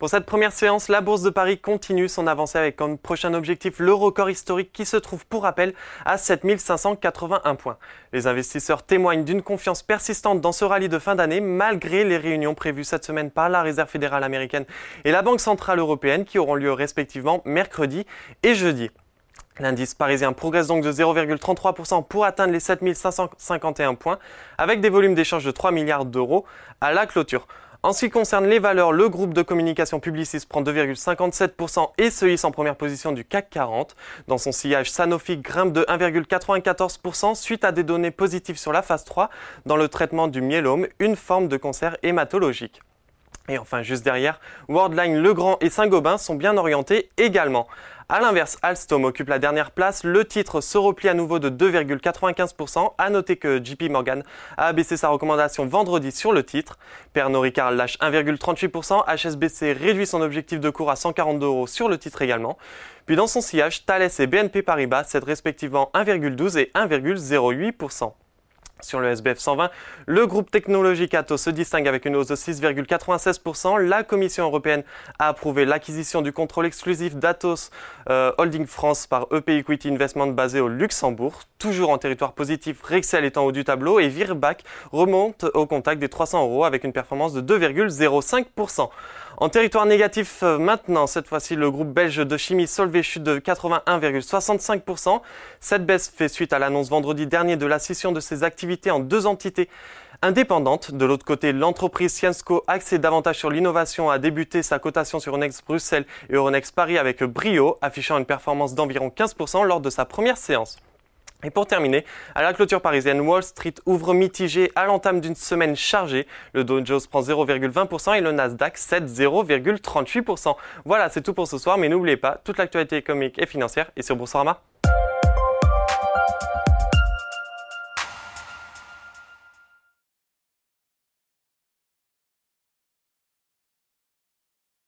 Pour cette première séance, la Bourse de Paris continue son avancée avec comme prochain objectif le record historique qui se trouve pour rappel à 7581 points. Les investisseurs témoignent d'une confiance persistante dans ce rallye de fin d'année malgré les réunions prévues cette semaine par la Réserve fédérale américaine et la Banque centrale européenne qui auront lieu respectivement mercredi et jeudi. L'indice parisien progresse donc de 0,33% pour atteindre les 7551 points avec des volumes d'échange de 3 milliards d'euros à la clôture. En ce qui concerne les valeurs, le groupe de communication Publicis prend 2,57% et se hisse en première position du CAC 40. Dans son sillage, Sanofi grimpe de 1,94% suite à des données positives sur la phase 3 dans le traitement du myélome, une forme de cancer hématologique. Et enfin, juste derrière, Worldline, Legrand et Saint-Gobain sont bien orientés également. A l'inverse, Alstom occupe la dernière place. Le titre se replie à nouveau de 2,95%. À noter que JP Morgan a abaissé sa recommandation vendredi sur le titre. Pernod Ricard lâche 1,38%. HSBC réduit son objectif de cours à 142 euros sur le titre également. Puis dans son sillage, Thales et BNP Paribas cèdent respectivement 1,12 et 1,08%. Sur le SBF 120, le groupe technologique Atos se distingue avec une hausse de 6,96%. La Commission européenne a approuvé l'acquisition du contrôle exclusif d'Atos euh, Holding France par EP Equity Investment basé au Luxembourg. Toujours en territoire positif, Rexel est en haut du tableau et Virbac remonte au contact des 300 euros avec une performance de 2,05%. En territoire négatif euh, maintenant, cette fois-ci, le groupe belge de chimie Solvay chute de 81,65%. Cette baisse fait suite à l'annonce vendredi dernier de la scission de ses activités en deux entités indépendantes. De l'autre côté, l'entreprise Scienceco axée davantage sur l'innovation a débuté sa cotation sur Euronext Bruxelles et Euronext Paris avec brio, affichant une performance d'environ 15% lors de sa première séance. Et pour terminer, à la clôture parisienne, Wall Street ouvre mitigé à l'entame d'une semaine chargée. Le Dow Jones prend 0,20% et le Nasdaq cède 0,38%. Voilà, c'est tout pour ce soir, mais n'oubliez pas, toute l'actualité économique et financière est sur Boursorama.